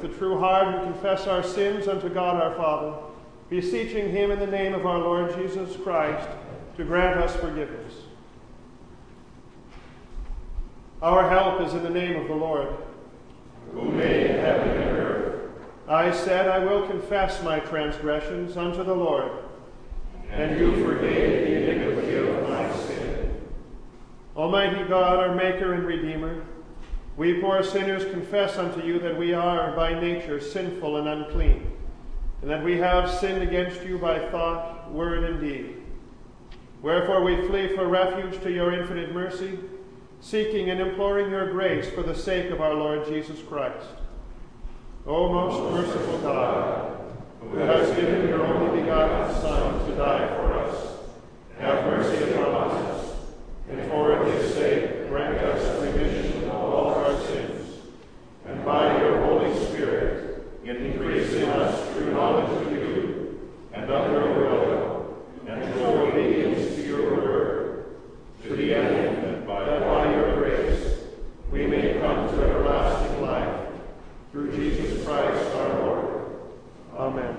with a true heart and confess our sins unto God our Father, beseeching him in the name of our Lord Jesus Christ to grant us forgiveness. Our help is in the name of the Lord. Who made heaven and earth. I said, I will confess my transgressions unto the Lord. And you forgave the iniquity of my sin. Almighty God, our Maker and Redeemer, we poor sinners confess unto you that we are by nature sinful and unclean, and that we have sinned against you by thought, word, and deed. Wherefore we flee for refuge to your infinite mercy, seeking and imploring your grace for the sake of our Lord Jesus Christ. O most merciful God, who has given your only begotten Son to die for us, have mercy upon us, and for his sake grant us remission of all our by your Holy Spirit increase in us true knowledge of you, and of your will, and true obedience to your word, to the end that by your grace we may come to everlasting life, through Jesus Christ our Lord. Amen.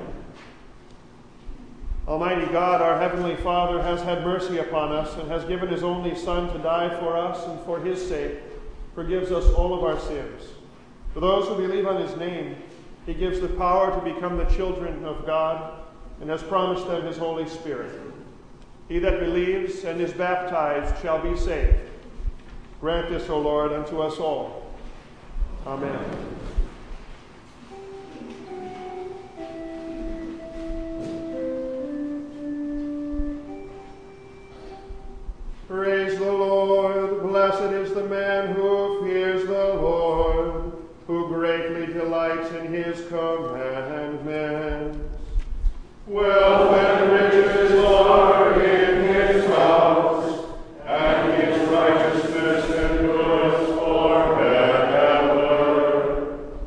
Almighty God, our Heavenly Father, has had mercy upon us and has given His only Son to die for us, and for His sake forgives us all of our sins. For those who believe on His name, He gives the power to become the children of God and has promised them His Holy Spirit. He that believes and is baptized shall be saved. Grant this, O Lord, unto us all. Amen. Praise the Lord. Blessed is the man who his commandments. Wealth and riches are in his house, and his righteousness endures forever.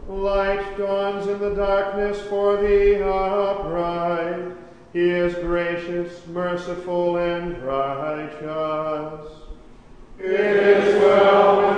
Light dawns in the darkness for the upright. He is gracious, merciful, and righteous. It is well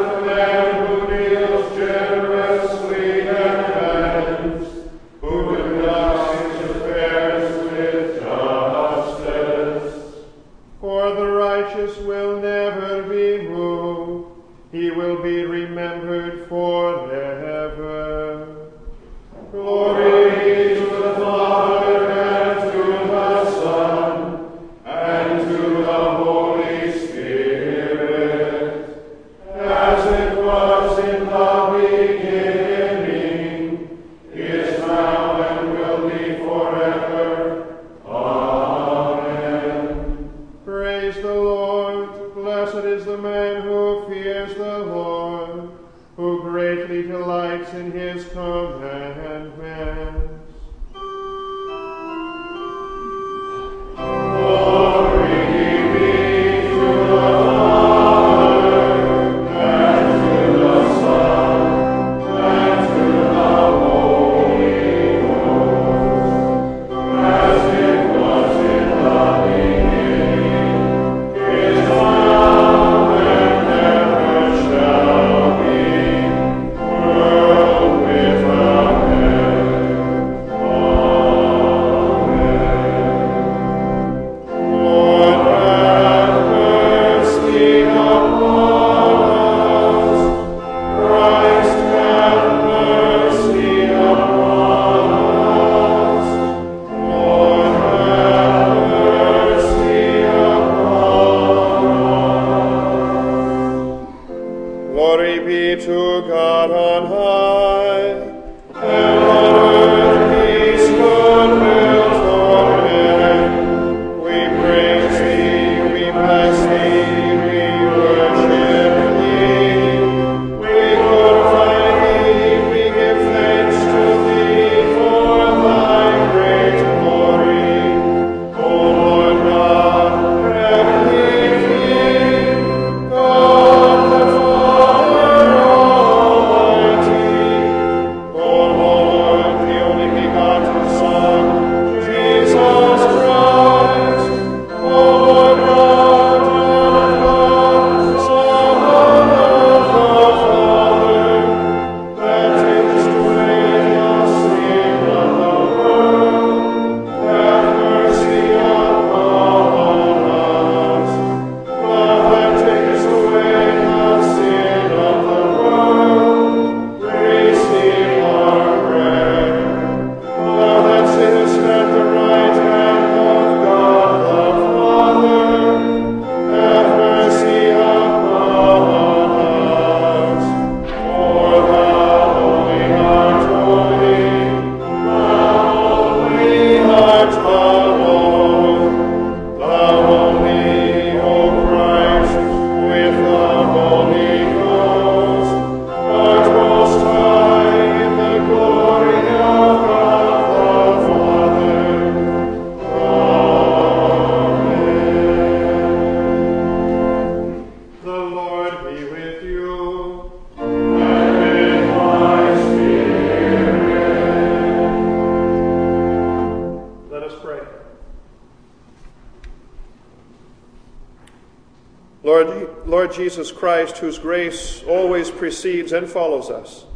Christ, whose grace always precedes and follows us,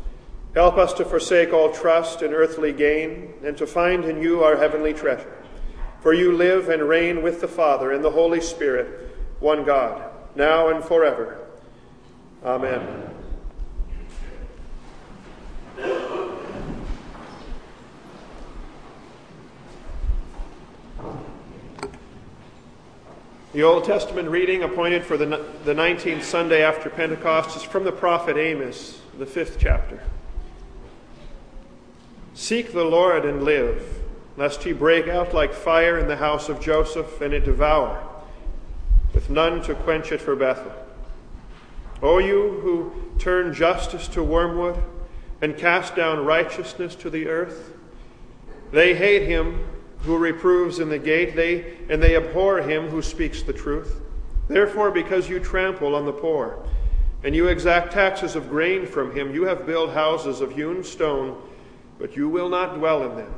help us to forsake all trust in earthly gain and to find in you our heavenly treasure. For you live and reign with the Father and the Holy Spirit, one God, now and forever. Amen. The Old Testament reading appointed for the, the 19th Sunday after Pentecost is from the prophet Amos, the fifth chapter. Seek the Lord and live, lest he break out like fire in the house of Joseph and it devour, with none to quench it for Bethel. O you who turn justice to wormwood and cast down righteousness to the earth, they hate him who reproves in the gate, they and they abhor him who speaks the truth. Therefore, because you trample on the poor, and you exact taxes of grain from him, you have built houses of hewn stone, but you will not dwell in them.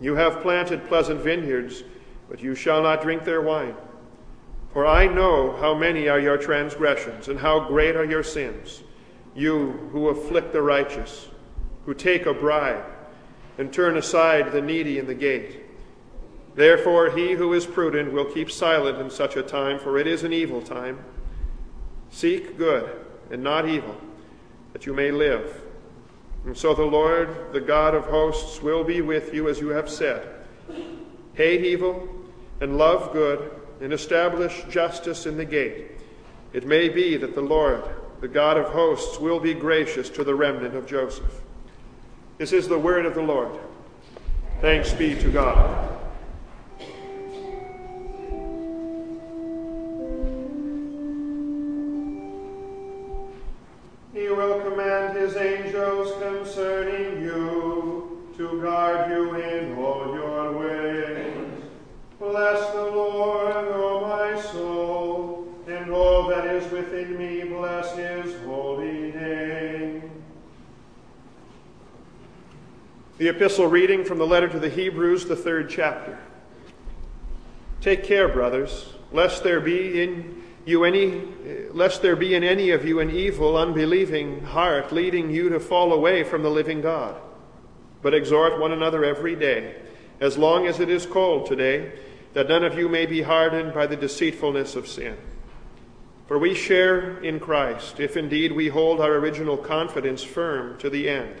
You have planted pleasant vineyards, but you shall not drink their wine. For I know how many are your transgressions, and how great are your sins. You who afflict the righteous, who take a bribe, and turn aside the needy in the gate. Therefore, he who is prudent will keep silent in such a time, for it is an evil time. Seek good and not evil, that you may live. And so the Lord, the God of hosts, will be with you as you have said. Hate evil and love good, and establish justice in the gate. It may be that the Lord, the God of hosts, will be gracious to the remnant of Joseph. This is the word of the Lord. Thanks be to God. Epistle reading from the letter to the Hebrews, the third chapter. Take care, brothers, lest there be in you any lest there be in any of you an evil unbelieving heart leading you to fall away from the living God. But exhort one another every day as long as it is cold today that none of you may be hardened by the deceitfulness of sin. For we share in Christ if indeed we hold our original confidence firm to the end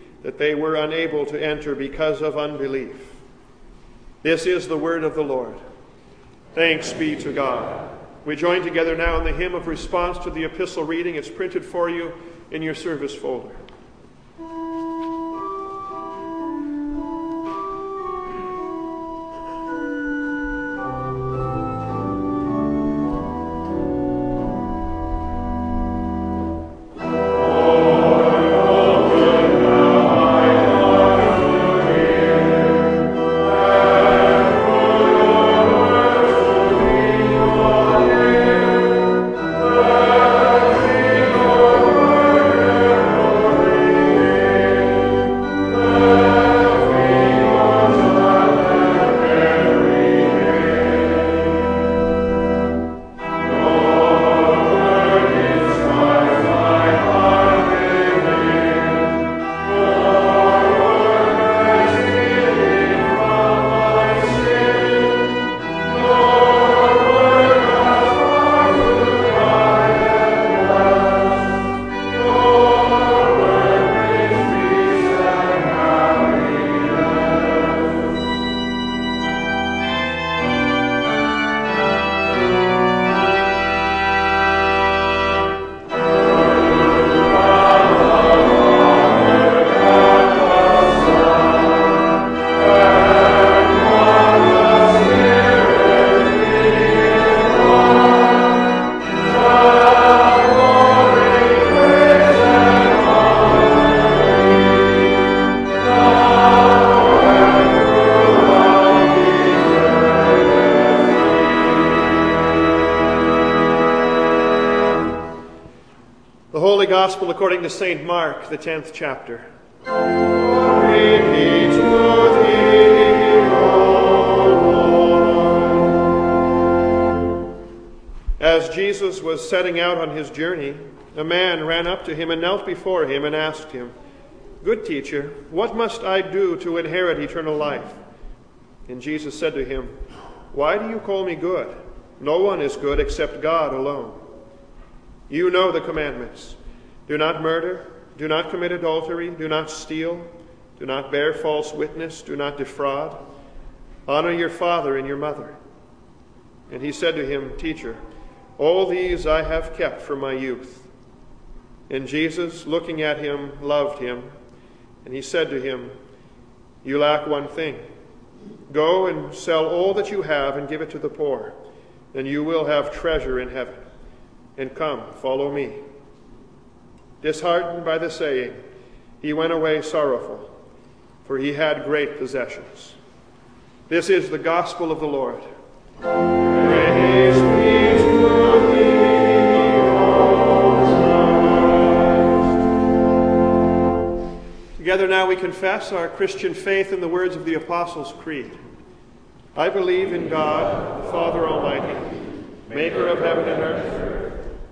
that they were unable to enter because of unbelief. This is the word of the Lord. Thanks be to God. We join together now in the hymn of response to the epistle reading. It's printed for you in your service folder. Holy Gospel according to St. Mark, the 10th chapter. As Jesus was setting out on his journey, a man ran up to him and knelt before him and asked him, Good teacher, what must I do to inherit eternal life? And Jesus said to him, Why do you call me good? No one is good except God alone. You know the commandments do not murder, do not commit adultery, do not steal, do not bear false witness, do not defraud, honor your father and your mother. And he said to him, Teacher, all these I have kept from my youth. And Jesus, looking at him, loved him, and he said to him, You lack one thing. Go and sell all that you have and give it to the poor, and you will have treasure in heaven and come, follow me. Disheartened by the saying, he went away sorrowful, for he had great possessions. This is the gospel of the Lord. Together now we confess our Christian faith in the words of the Apostles' Creed. I believe in God, the Father Almighty, maker of heaven and earth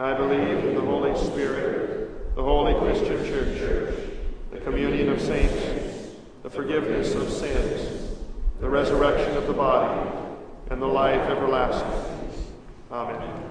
I believe in the Holy Spirit, the holy Christian church, the communion of saints, the forgiveness of sins, the resurrection of the body, and the life everlasting. Amen.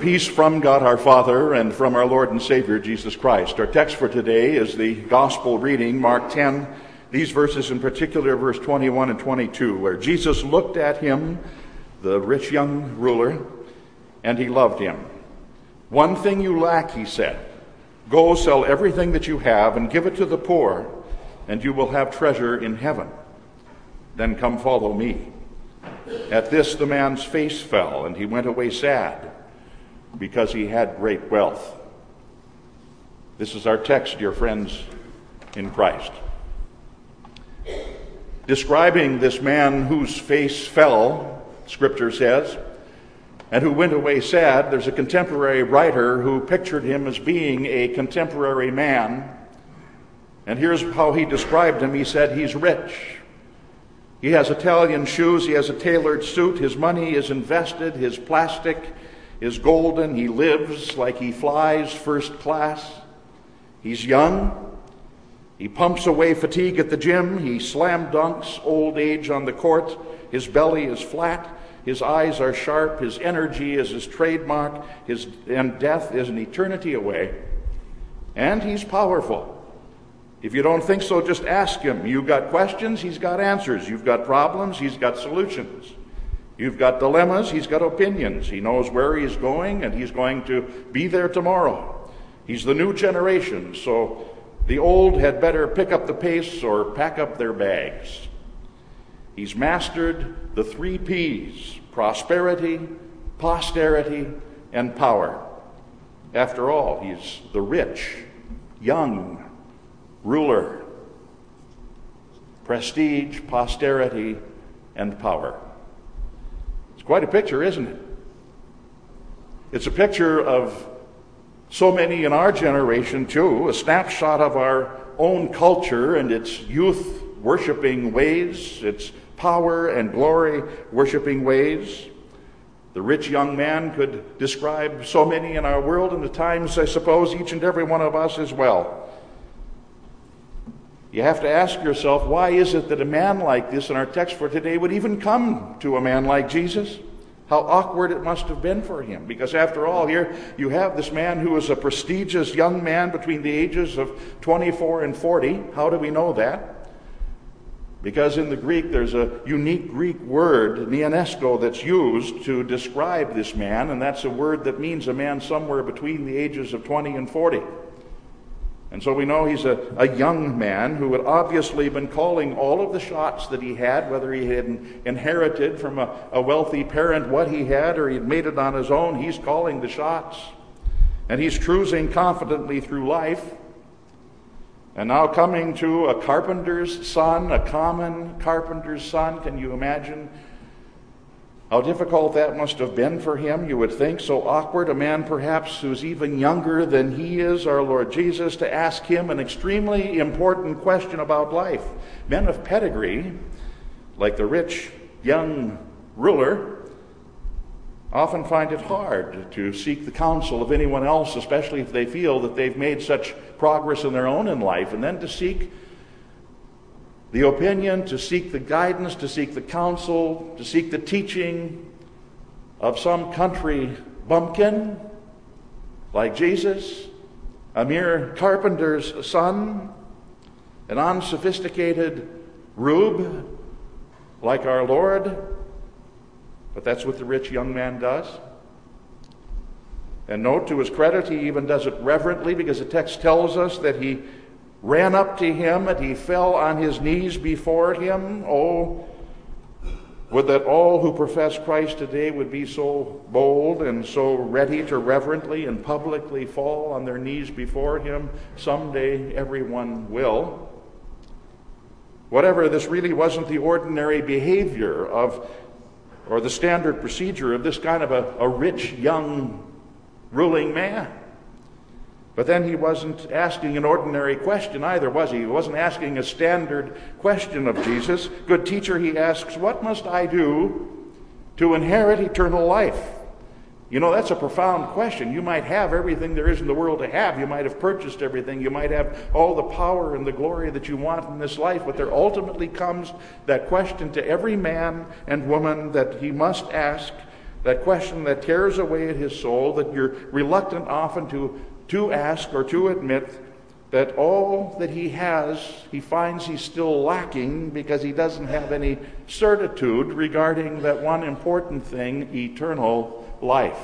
Peace from God our Father and from our Lord and Savior Jesus Christ. Our text for today is the Gospel reading, Mark 10, these verses in particular, verse 21 and 22, where Jesus looked at him, the rich young ruler, and he loved him. One thing you lack, he said. Go sell everything that you have and give it to the poor, and you will have treasure in heaven. Then come follow me. At this, the man's face fell, and he went away sad because he had great wealth. This is our text, dear friends in Christ. Describing this man whose face fell, Scripture says, and who went away sad, there's a contemporary writer who pictured him as being a contemporary man. And here's how he described him he said, He's rich. He has Italian shoes. He has a tailored suit. His money is invested. His plastic is golden. He lives like he flies first class. He's young. He pumps away fatigue at the gym. He slam dunks old age on the court. His belly is flat. His eyes are sharp. His energy is his trademark. His, and death is an eternity away. And he's powerful. If you don't think so, just ask him. You've got questions, he's got answers. You've got problems, he's got solutions. You've got dilemmas, he's got opinions. He knows where he's going, and he's going to be there tomorrow. He's the new generation, so the old had better pick up the pace or pack up their bags. He's mastered the three P's prosperity, posterity, and power. After all, he's the rich, young, ruler, prestige, posterity, and power. Quite a picture, isn't it? It's a picture of so many in our generation, too, a snapshot of our own culture and its youth worshiping ways, its power and glory worshiping ways. The rich young man could describe so many in our world, and the times, I suppose, each and every one of us as well. You have to ask yourself, why is it that a man like this in our text for today would even come to a man like Jesus? How awkward it must have been for him. Because after all, here you have this man who is a prestigious young man between the ages of 24 and 40. How do we know that? Because in the Greek, there's a unique Greek word, neonesko, that's used to describe this man, and that's a word that means a man somewhere between the ages of 20 and 40. And so we know he's a, a young man who had obviously been calling all of the shots that he had, whether he had inherited from a, a wealthy parent what he had or he'd made it on his own. He's calling the shots. And he's cruising confidently through life. And now coming to a carpenter's son, a common carpenter's son, can you imagine how difficult that must have been for him, you would think, so awkward, a man perhaps who's even younger than he is, our Lord Jesus, to ask him an extremely important question about life. Men of pedigree, like the rich young ruler, often find it hard to seek the counsel of anyone else, especially if they feel that they've made such progress in their own in life, and then to seek the opinion, to seek the guidance, to seek the counsel, to seek the teaching of some country bumpkin like Jesus, a mere carpenter's son, an unsophisticated rube like our Lord. But that's what the rich young man does. And note to his credit, he even does it reverently because the text tells us that he ran up to him and he fell on his knees before him. Oh, would that all who profess Christ today would be so bold and so ready to reverently and publicly fall on their knees before him. Someday everyone will. Whatever, this really wasn't the ordinary behavior of, or the standard procedure of this kind of a, a rich young ruling man. But then he wasn't asking an ordinary question either, was he? He wasn't asking a standard question of Jesus. Good teacher, he asks, What must I do to inherit eternal life? You know, that's a profound question. You might have everything there is in the world to have. You might have purchased everything. You might have all the power and the glory that you want in this life. But there ultimately comes that question to every man and woman that he must ask that question that tears away at his soul, that you're reluctant often to, to ask or to admit that all that he has, he finds he's still lacking because he doesn't have any certitude regarding that one important thing eternal life.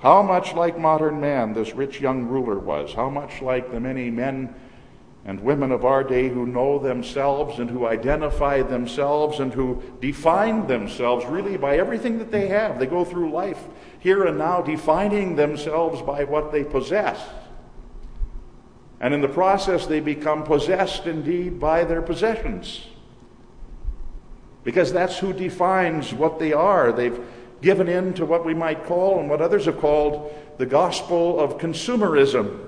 How much like modern man this rich young ruler was, how much like the many men and women of our day who know themselves and who identify themselves and who define themselves really by everything that they have. They go through life here and now defining themselves by what they possess. And in the process, they become possessed indeed by their possessions. Because that's who defines what they are. They've given in to what we might call, and what others have called, the gospel of consumerism.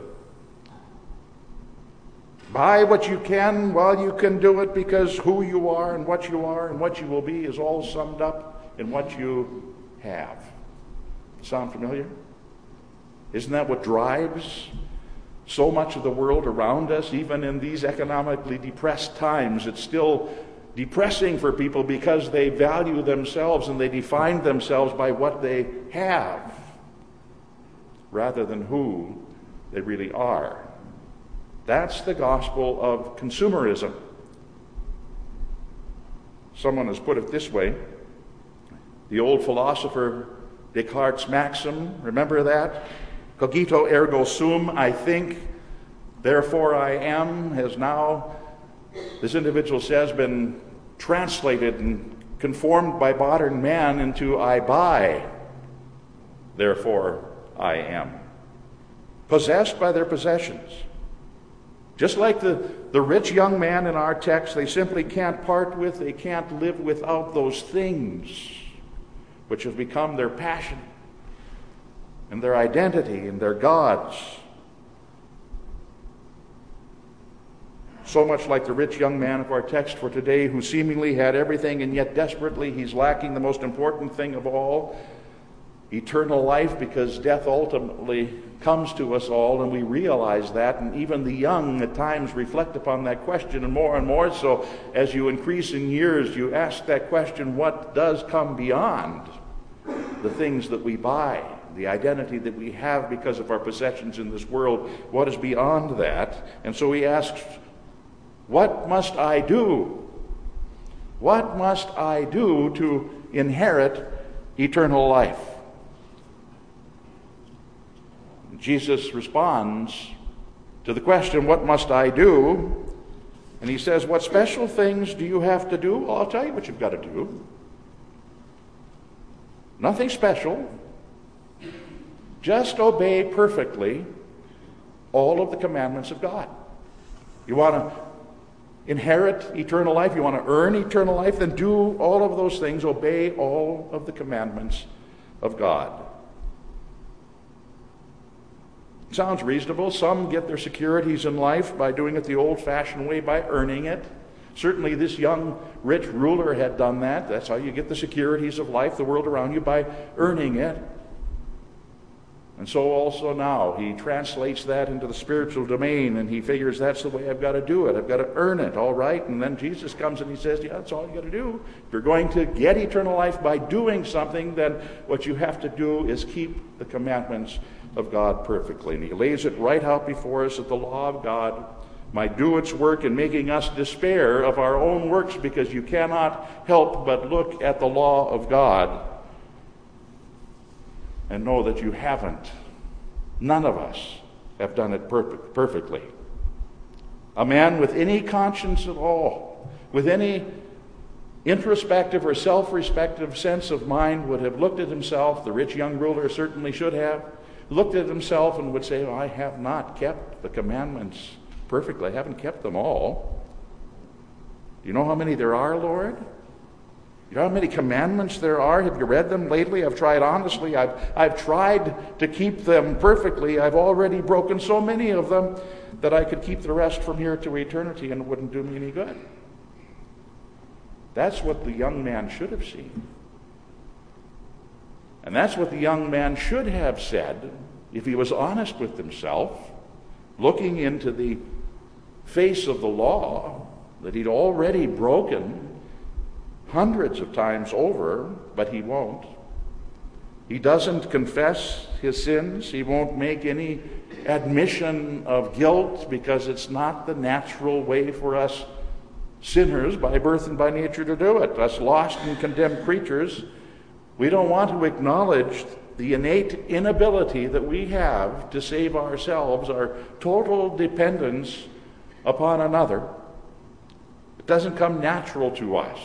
Buy what you can while you can do it because who you are and what you are and what you will be is all summed up in what you have. Sound familiar? Isn't that what drives so much of the world around us, even in these economically depressed times? It's still depressing for people because they value themselves and they define themselves by what they have rather than who they really are. That's the gospel of consumerism. Someone has put it this way the old philosopher Descartes' maxim, remember that? Cogito ergo sum, I think, therefore I am, has now, this individual says, been translated and conformed by modern man into I buy, therefore I am. Possessed by their possessions. Just like the, the rich young man in our text, they simply can't part with, they can't live without those things which have become their passion and their identity and their gods. So much like the rich young man of our text for today, who seemingly had everything and yet desperately he's lacking the most important thing of all eternal life, because death ultimately comes to us all, and we realize that. And even the young at times reflect upon that question, and more and more so as you increase in years, you ask that question what does come beyond the things that we buy? the identity that we have because of our possessions in this world, what is beyond that? And so he asks, What must I do? What must I do to inherit eternal life? Jesus responds to the question, What must I do? And he says, What special things do you have to do? Well, I'll tell you what you've got to do. Nothing special. Just obey perfectly all of the commandments of God. You want to inherit eternal life, you want to earn eternal life, then do all of those things, obey all of the commandments of God. Sounds reasonable. Some get their securities in life by doing it the old fashioned way, by earning it. Certainly, this young rich ruler had done that. That's how you get the securities of life, the world around you, by earning it. And so also now he translates that into the spiritual domain and he figures that's the way I've got to do it. I've got to earn it, all right? And then Jesus comes and he says, Yeah, that's all you got to do. If you're going to get eternal life by doing something, then what you have to do is keep the commandments of God perfectly. And he lays it right out before us that the law of God might do its work in making us despair of our own works because you cannot help but look at the law of God and know that you haven't. None of us have done it perfect, perfectly. A man with any conscience at all, with any introspective or self respective sense of mind, would have looked at himself, the rich young ruler certainly should have, looked at himself and would say, oh, I have not kept the commandments perfectly. I haven't kept them all. Do you know how many there are, Lord? You know how many commandments there are? Have you read them lately? I've tried honestly. I've, I've tried to keep them perfectly. I've already broken so many of them that I could keep the rest from here to eternity and it wouldn't do me any good. That's what the young man should have seen. And that's what the young man should have said if he was honest with himself, looking into the face of the law that he'd already broken hundreds of times over, but he won't. He doesn't confess his sins. He won't make any admission of guilt because it's not the natural way for us sinners by birth and by nature to do it. Us lost and condemned creatures, we don't want to acknowledge the innate inability that we have to save ourselves, our total dependence upon another. It doesn't come natural to us.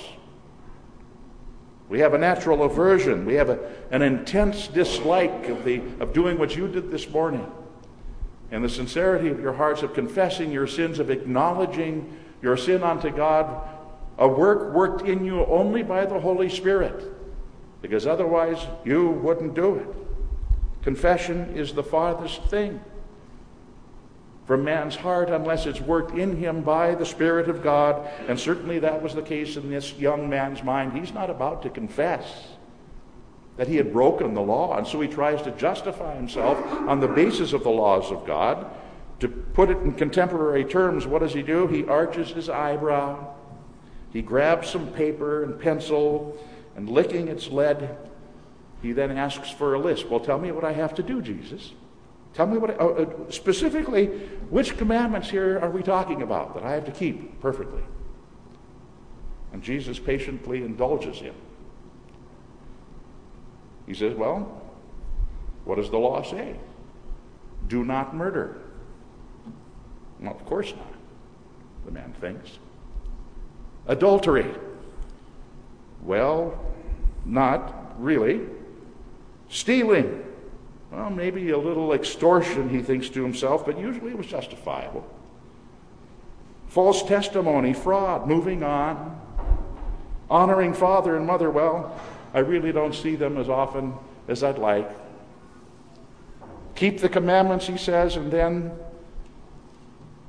We have a natural aversion. We have a, an intense dislike of, the, of doing what you did this morning. And the sincerity of your hearts of confessing your sins, of acknowledging your sin unto God, a work worked in you only by the Holy Spirit, because otherwise you wouldn't do it. Confession is the farthest thing from man's heart unless it's worked in him by the Spirit of God. And certainly that was the case in this young man's mind. He's not about to confess that he had broken the law, and so he tries to justify himself on the basis of the laws of God. To put it in contemporary terms, what does he do? He arches his eyebrow, he grabs some paper and pencil, and licking its lead, he then asks for a list. Well, tell me what I have to do, Jesus. Tell me what, I, uh, uh, specifically, which commandments here are we talking about that I have to keep perfectly? And Jesus patiently indulges him. He says, Well, what does the law say? Do not murder. Well, of course not, the man thinks. Adultery. Well, not really. Stealing. Well, maybe a little extortion, he thinks to himself, but usually it was justifiable. False testimony, fraud, moving on. Honoring father and mother, well, I really don't see them as often as I'd like. Keep the commandments, he says, and then,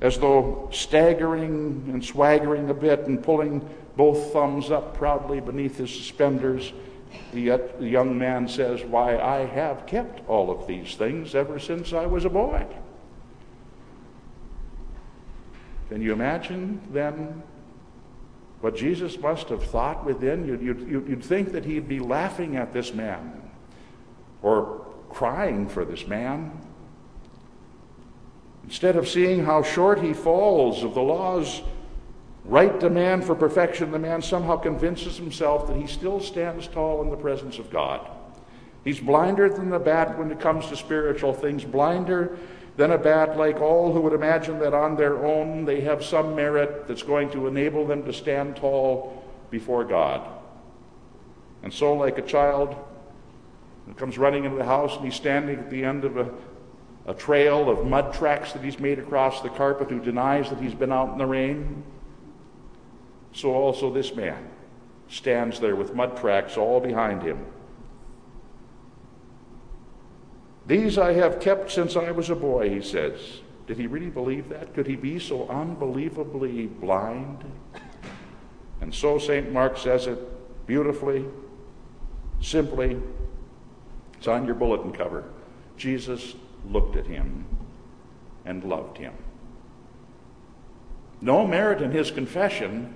as though staggering and swaggering a bit and pulling both thumbs up proudly beneath his suspenders, the, the young man says, Why, I have kept all of these things ever since I was a boy. Can you imagine then what Jesus must have thought within? You'd, you'd, you'd think that he'd be laughing at this man or crying for this man. Instead of seeing how short he falls of the law's right demand for perfection, the man somehow convinces himself that he still stands tall in the presence of God. He's blinder than the bat when it comes to spiritual things, blinder than a bat like all who would imagine that on their own they have some merit that's going to enable them to stand tall before God. And so, like a child who comes running into the house and he's standing at the end of a, a trail of mud tracks that he's made across the carpet, who denies that he's been out in the rain, so also this man stands there with mud tracks all behind him. These I have kept since I was a boy, he says. Did he really believe that? Could he be so unbelievably blind? And so St. Mark says it beautifully, simply. It's on your bulletin cover. Jesus looked at him and loved him. No merit in his confession,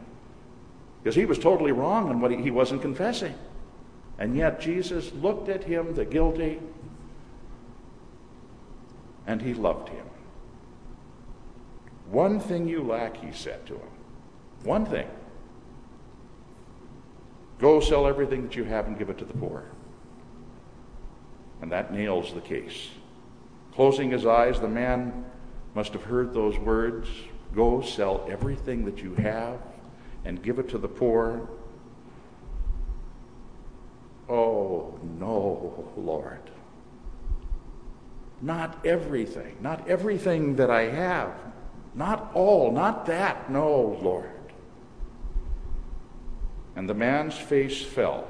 because he was totally wrong in what he, he wasn't confessing. And yet Jesus looked at him, the guilty, and he loved him. One thing you lack, he said to him. One thing. Go sell everything that you have and give it to the poor. And that nails the case. Closing his eyes, the man must have heard those words Go sell everything that you have and give it to the poor. Oh, no, Lord. Not everything, not everything that I have, not all, not that, no, Lord. And the man's face fell,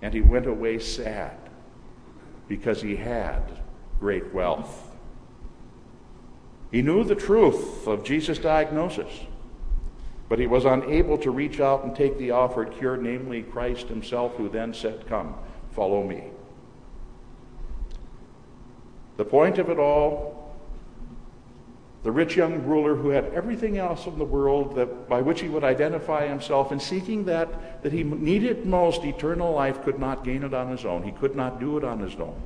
and he went away sad because he had great wealth. He knew the truth of Jesus' diagnosis. But he was unable to reach out and take the offered cure, namely Christ himself, who then said, Come, follow me. The point of it all the rich young ruler who had everything else in the world that, by which he would identify himself, and seeking that that he needed most, eternal life, could not gain it on his own. He could not do it on his own.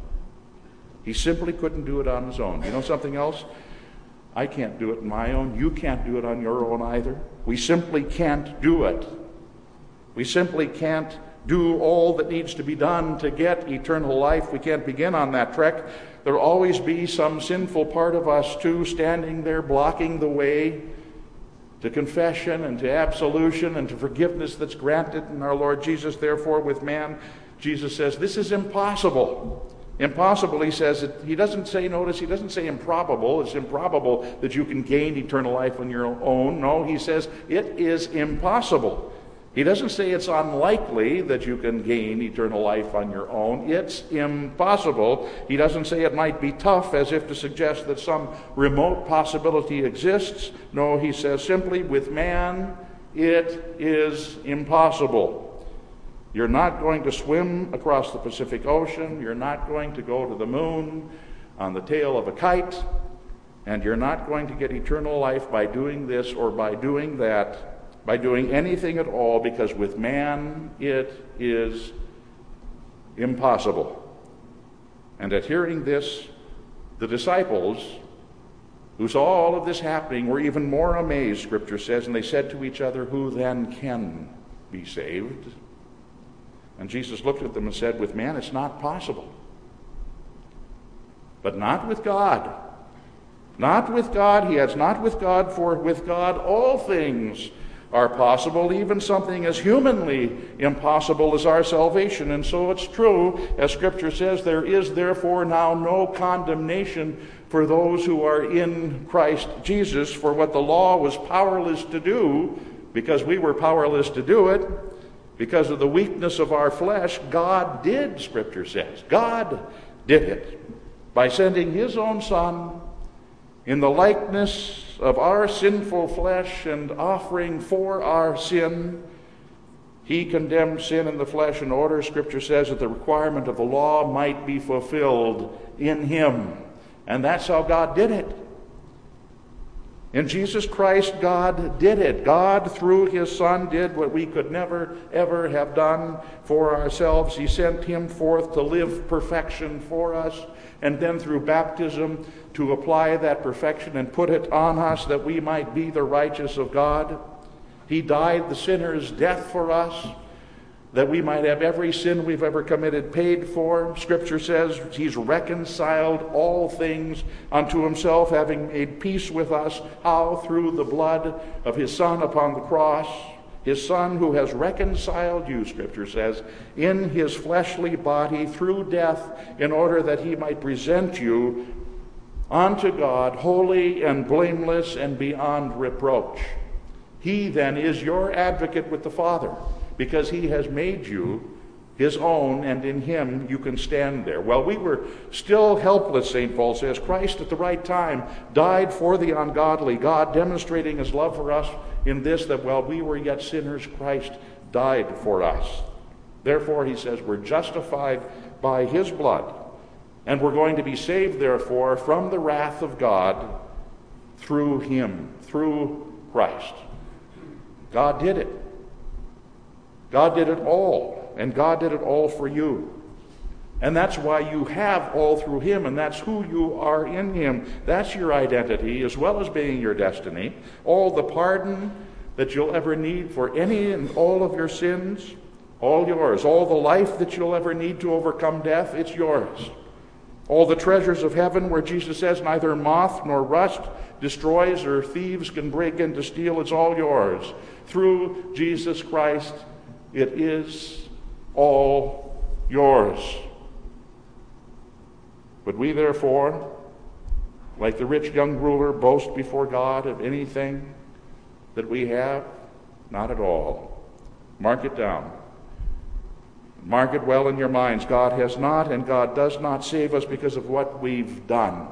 He simply couldn't do it on his own. You know something else? I can't do it on my own. You can't do it on your own either. We simply can't do it. We simply can't do all that needs to be done to get eternal life. We can't begin on that trek. There'll always be some sinful part of us, too, standing there blocking the way to confession and to absolution and to forgiveness that's granted in our Lord Jesus. Therefore, with man, Jesus says, This is impossible. Impossible, he says, he doesn't say, notice, he doesn't say improbable. It's improbable that you can gain eternal life on your own. No, he says it is impossible. He doesn't say it's unlikely that you can gain eternal life on your own. It's impossible. He doesn't say it might be tough as if to suggest that some remote possibility exists. No, he says simply, with man, it is impossible. You're not going to swim across the Pacific Ocean. You're not going to go to the moon on the tail of a kite. And you're not going to get eternal life by doing this or by doing that by doing anything at all because with man it is impossible. And at hearing this, the disciples who saw all of this happening were even more amazed, Scripture says, and they said to each other, Who then can be saved? And Jesus looked at them and said, With man it's not possible. But not with God. Not with God. He has not with God, for with God all things are possible, even something as humanly impossible as our salvation. And so it's true, as Scripture says, there is therefore now no condemnation for those who are in Christ Jesus for what the law was powerless to do, because we were powerless to do it. Because of the weakness of our flesh, God did, Scripture says. God did it by sending His own Son in the likeness of our sinful flesh and offering for our sin. He condemned sin in the flesh in order, Scripture says, that the requirement of the law might be fulfilled in him. And that's how God did it. In Jesus Christ, God did it. God, through His Son, did what we could never, ever have done for ourselves. He sent Him forth to live perfection for us, and then through baptism to apply that perfection and put it on us that we might be the righteous of God. He died the sinner's death for us that we might have every sin we've ever committed paid for. Scripture says he's reconciled all things unto himself, having made peace with us. How? Through the blood of his Son upon the cross. His Son who has reconciled you, Scripture says, in his fleshly body through death, in order that he might present you unto God holy and blameless and beyond reproach. He then is your advocate with the Father because he has made you his own, and in him you can stand there. Well, we were still helpless, St. Paul says. Christ, at the right time, died for the ungodly, God demonstrating his love for us in this that while we were yet sinners, Christ died for us. Therefore, he says, we're justified by his blood, and we're going to be saved, therefore, from the wrath of God through him, through Christ. God did it. God did it all, and God did it all for you. And that's why you have all through Him, and that's who you are in Him. That's your identity, as well as being your destiny. All the pardon that you'll ever need for any and all of your sins, all yours. All the life that you'll ever need to overcome death, it's yours. All the treasures of heaven, where Jesus says neither moth nor rust destroys or thieves can break in to steal, it's all yours. Through Jesus Christ it is all yours. But we, therefore, like the rich young ruler, boast before God of anything that we have? Not at all. Mark it down. Mark it well in your minds. God has not and God does not save us because of what we've done.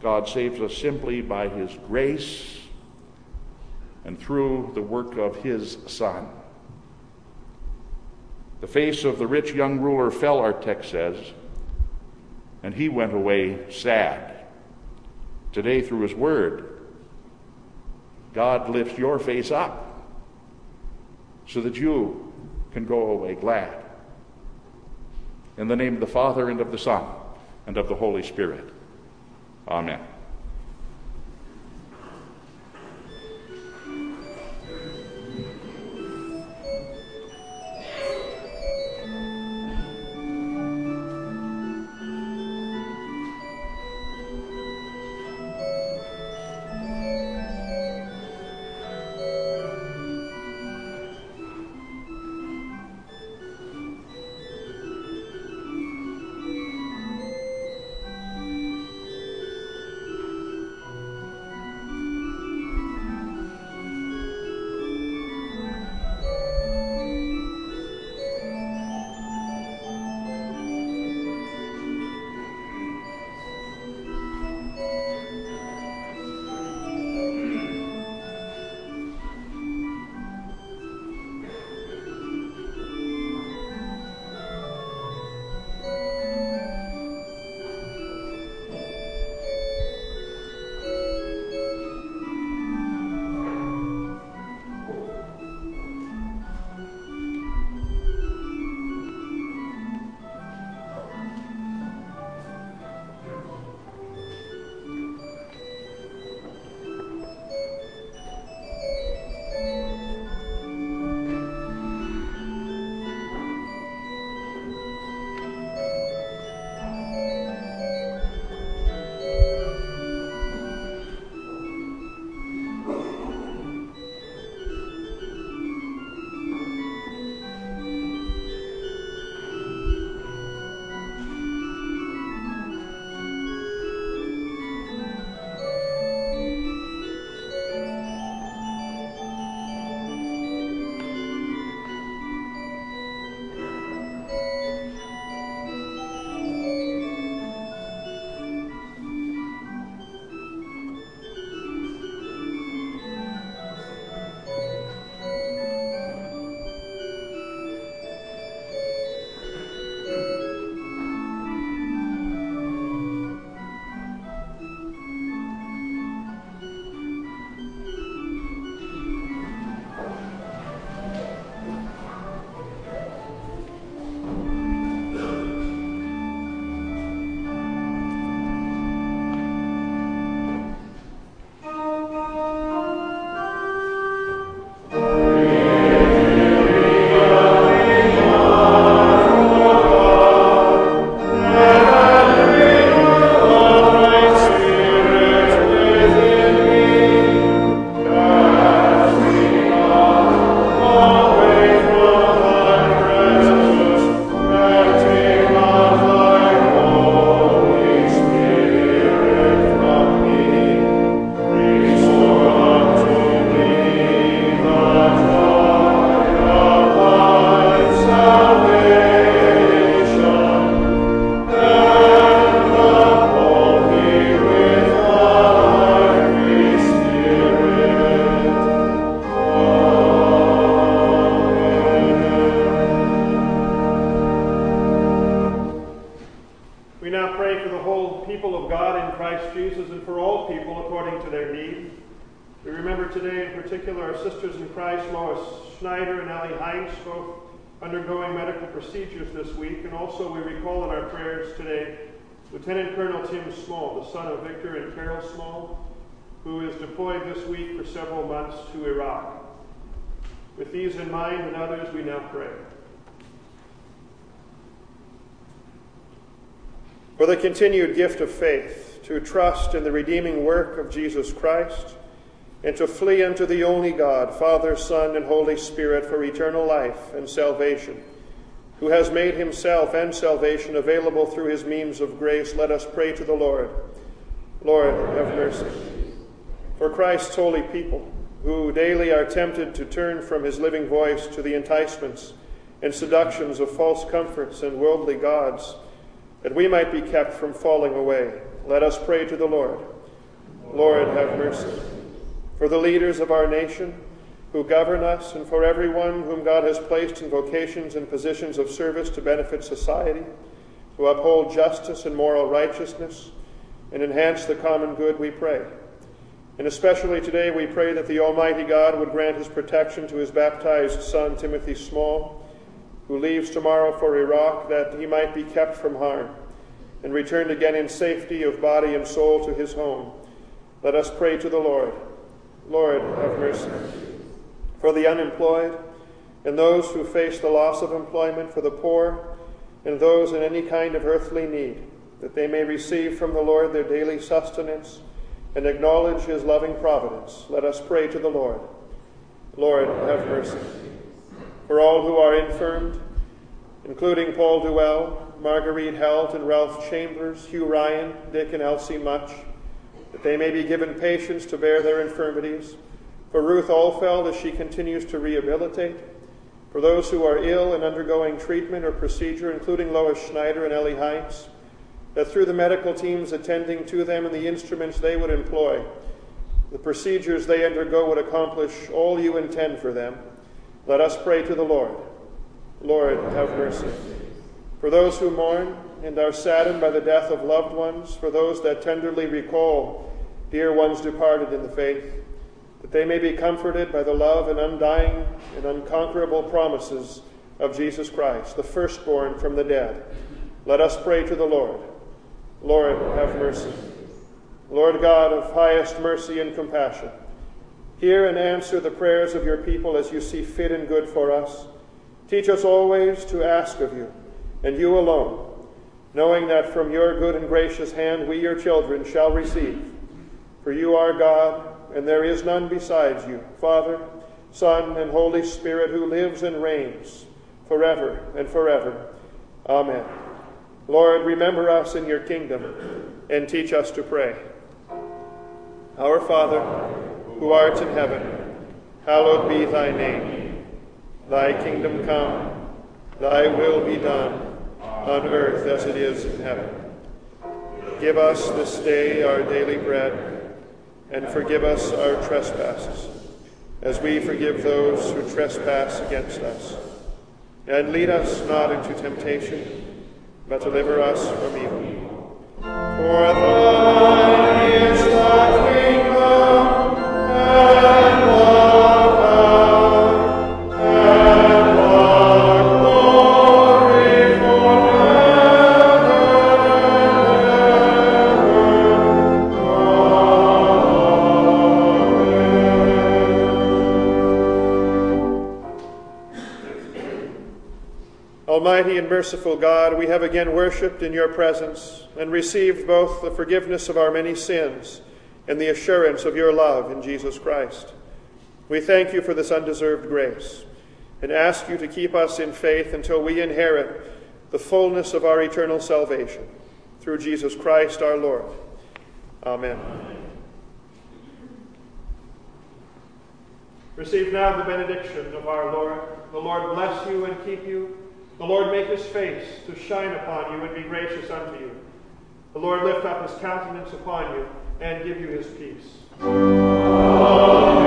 God saves us simply by His grace and through the work of His Son. The face of the rich young ruler fell, our text says, and he went away sad, Today, through His Word, God lifts your face up so that you can go away glad. In the name of the Father, and of the Son, and of the Holy Spirit. Amen. Continued gift of faith, to trust in the redeeming work of Jesus Christ, and to flee unto the only God, Father, Son, and Holy Spirit, for eternal life and salvation, who has made himself and salvation available through his means of grace, let us pray to the Lord. Lord, have mercy. For Christ's holy people, who daily are tempted to turn from his living voice to the enticements and seductions of false comforts and worldly gods, that we might be kept from falling away. Let us pray to the Lord. Lord, have mercy. For the leaders of our nation who govern us, and for everyone whom God has placed in vocations and positions of service to benefit society, to uphold justice and moral righteousness, and enhance the common good, we pray. And especially today, we pray that the Almighty God would grant his protection to his baptized son, Timothy Small, who leaves tomorrow for Iraq, that he might be kept from harm and returned again in safety of body and soul to his home. Let us pray to the Lord. Lord, have mercy. For the unemployed and those who face the loss of employment, for the poor and those in any kind of earthly need, that they may receive from the Lord their daily sustenance and acknowledge his loving providence. Let us pray to the Lord. Lord, have mercy. For all who are infirmed, including Paul Duell, Marguerite Helt, and Ralph Chambers, Hugh Ryan, Dick and Elsie Much, that they may be given patience to bear their infirmities. For Ruth Allfeld, as she continues to rehabilitate. For those who are ill and undergoing treatment or procedure, including Lois Schneider and Ellie Heinz, that through the medical teams attending to them and the instruments they would employ, the procedures they undergo would accomplish all you intend for them. Let us pray to the Lord. Lord, have mercy. For those who mourn and are saddened by the death of loved ones, for those that tenderly recall dear ones departed in the faith, that they may be comforted by the love and undying and unconquerable promises of Jesus Christ, the firstborn from the dead. Let us pray to the Lord. Lord, have mercy. Lord God of highest mercy and compassion, hear and answer the prayers of your people as you see fit and good for us. Teach us always to ask of you, and you alone, knowing that from your good and gracious hand we, your children, shall receive. For you are God, and there is none besides you, Father, Son, and Holy Spirit, who lives and reigns forever and forever. Amen. Lord, remember us in your kingdom and teach us to pray. Our Father, who art in heaven, hallowed be thy name. Thy kingdom come, thy will be done, on earth as it is in heaven. Give us this day our daily bread, and forgive us our trespasses, as we forgive those who trespass against us. And lead us not into temptation, but deliver us from evil. For thine And merciful God, we have again worshipped in your presence and received both the forgiveness of our many sins and the assurance of your love in Jesus Christ. We thank you for this undeserved grace and ask you to keep us in faith until we inherit the fullness of our eternal salvation. Through Jesus Christ our Lord. Amen. Receive now the benediction of our Lord. The Lord bless you and keep you. The Lord make his face to shine upon you and be gracious unto you. The Lord lift up his countenance upon you and give you his peace. Amen.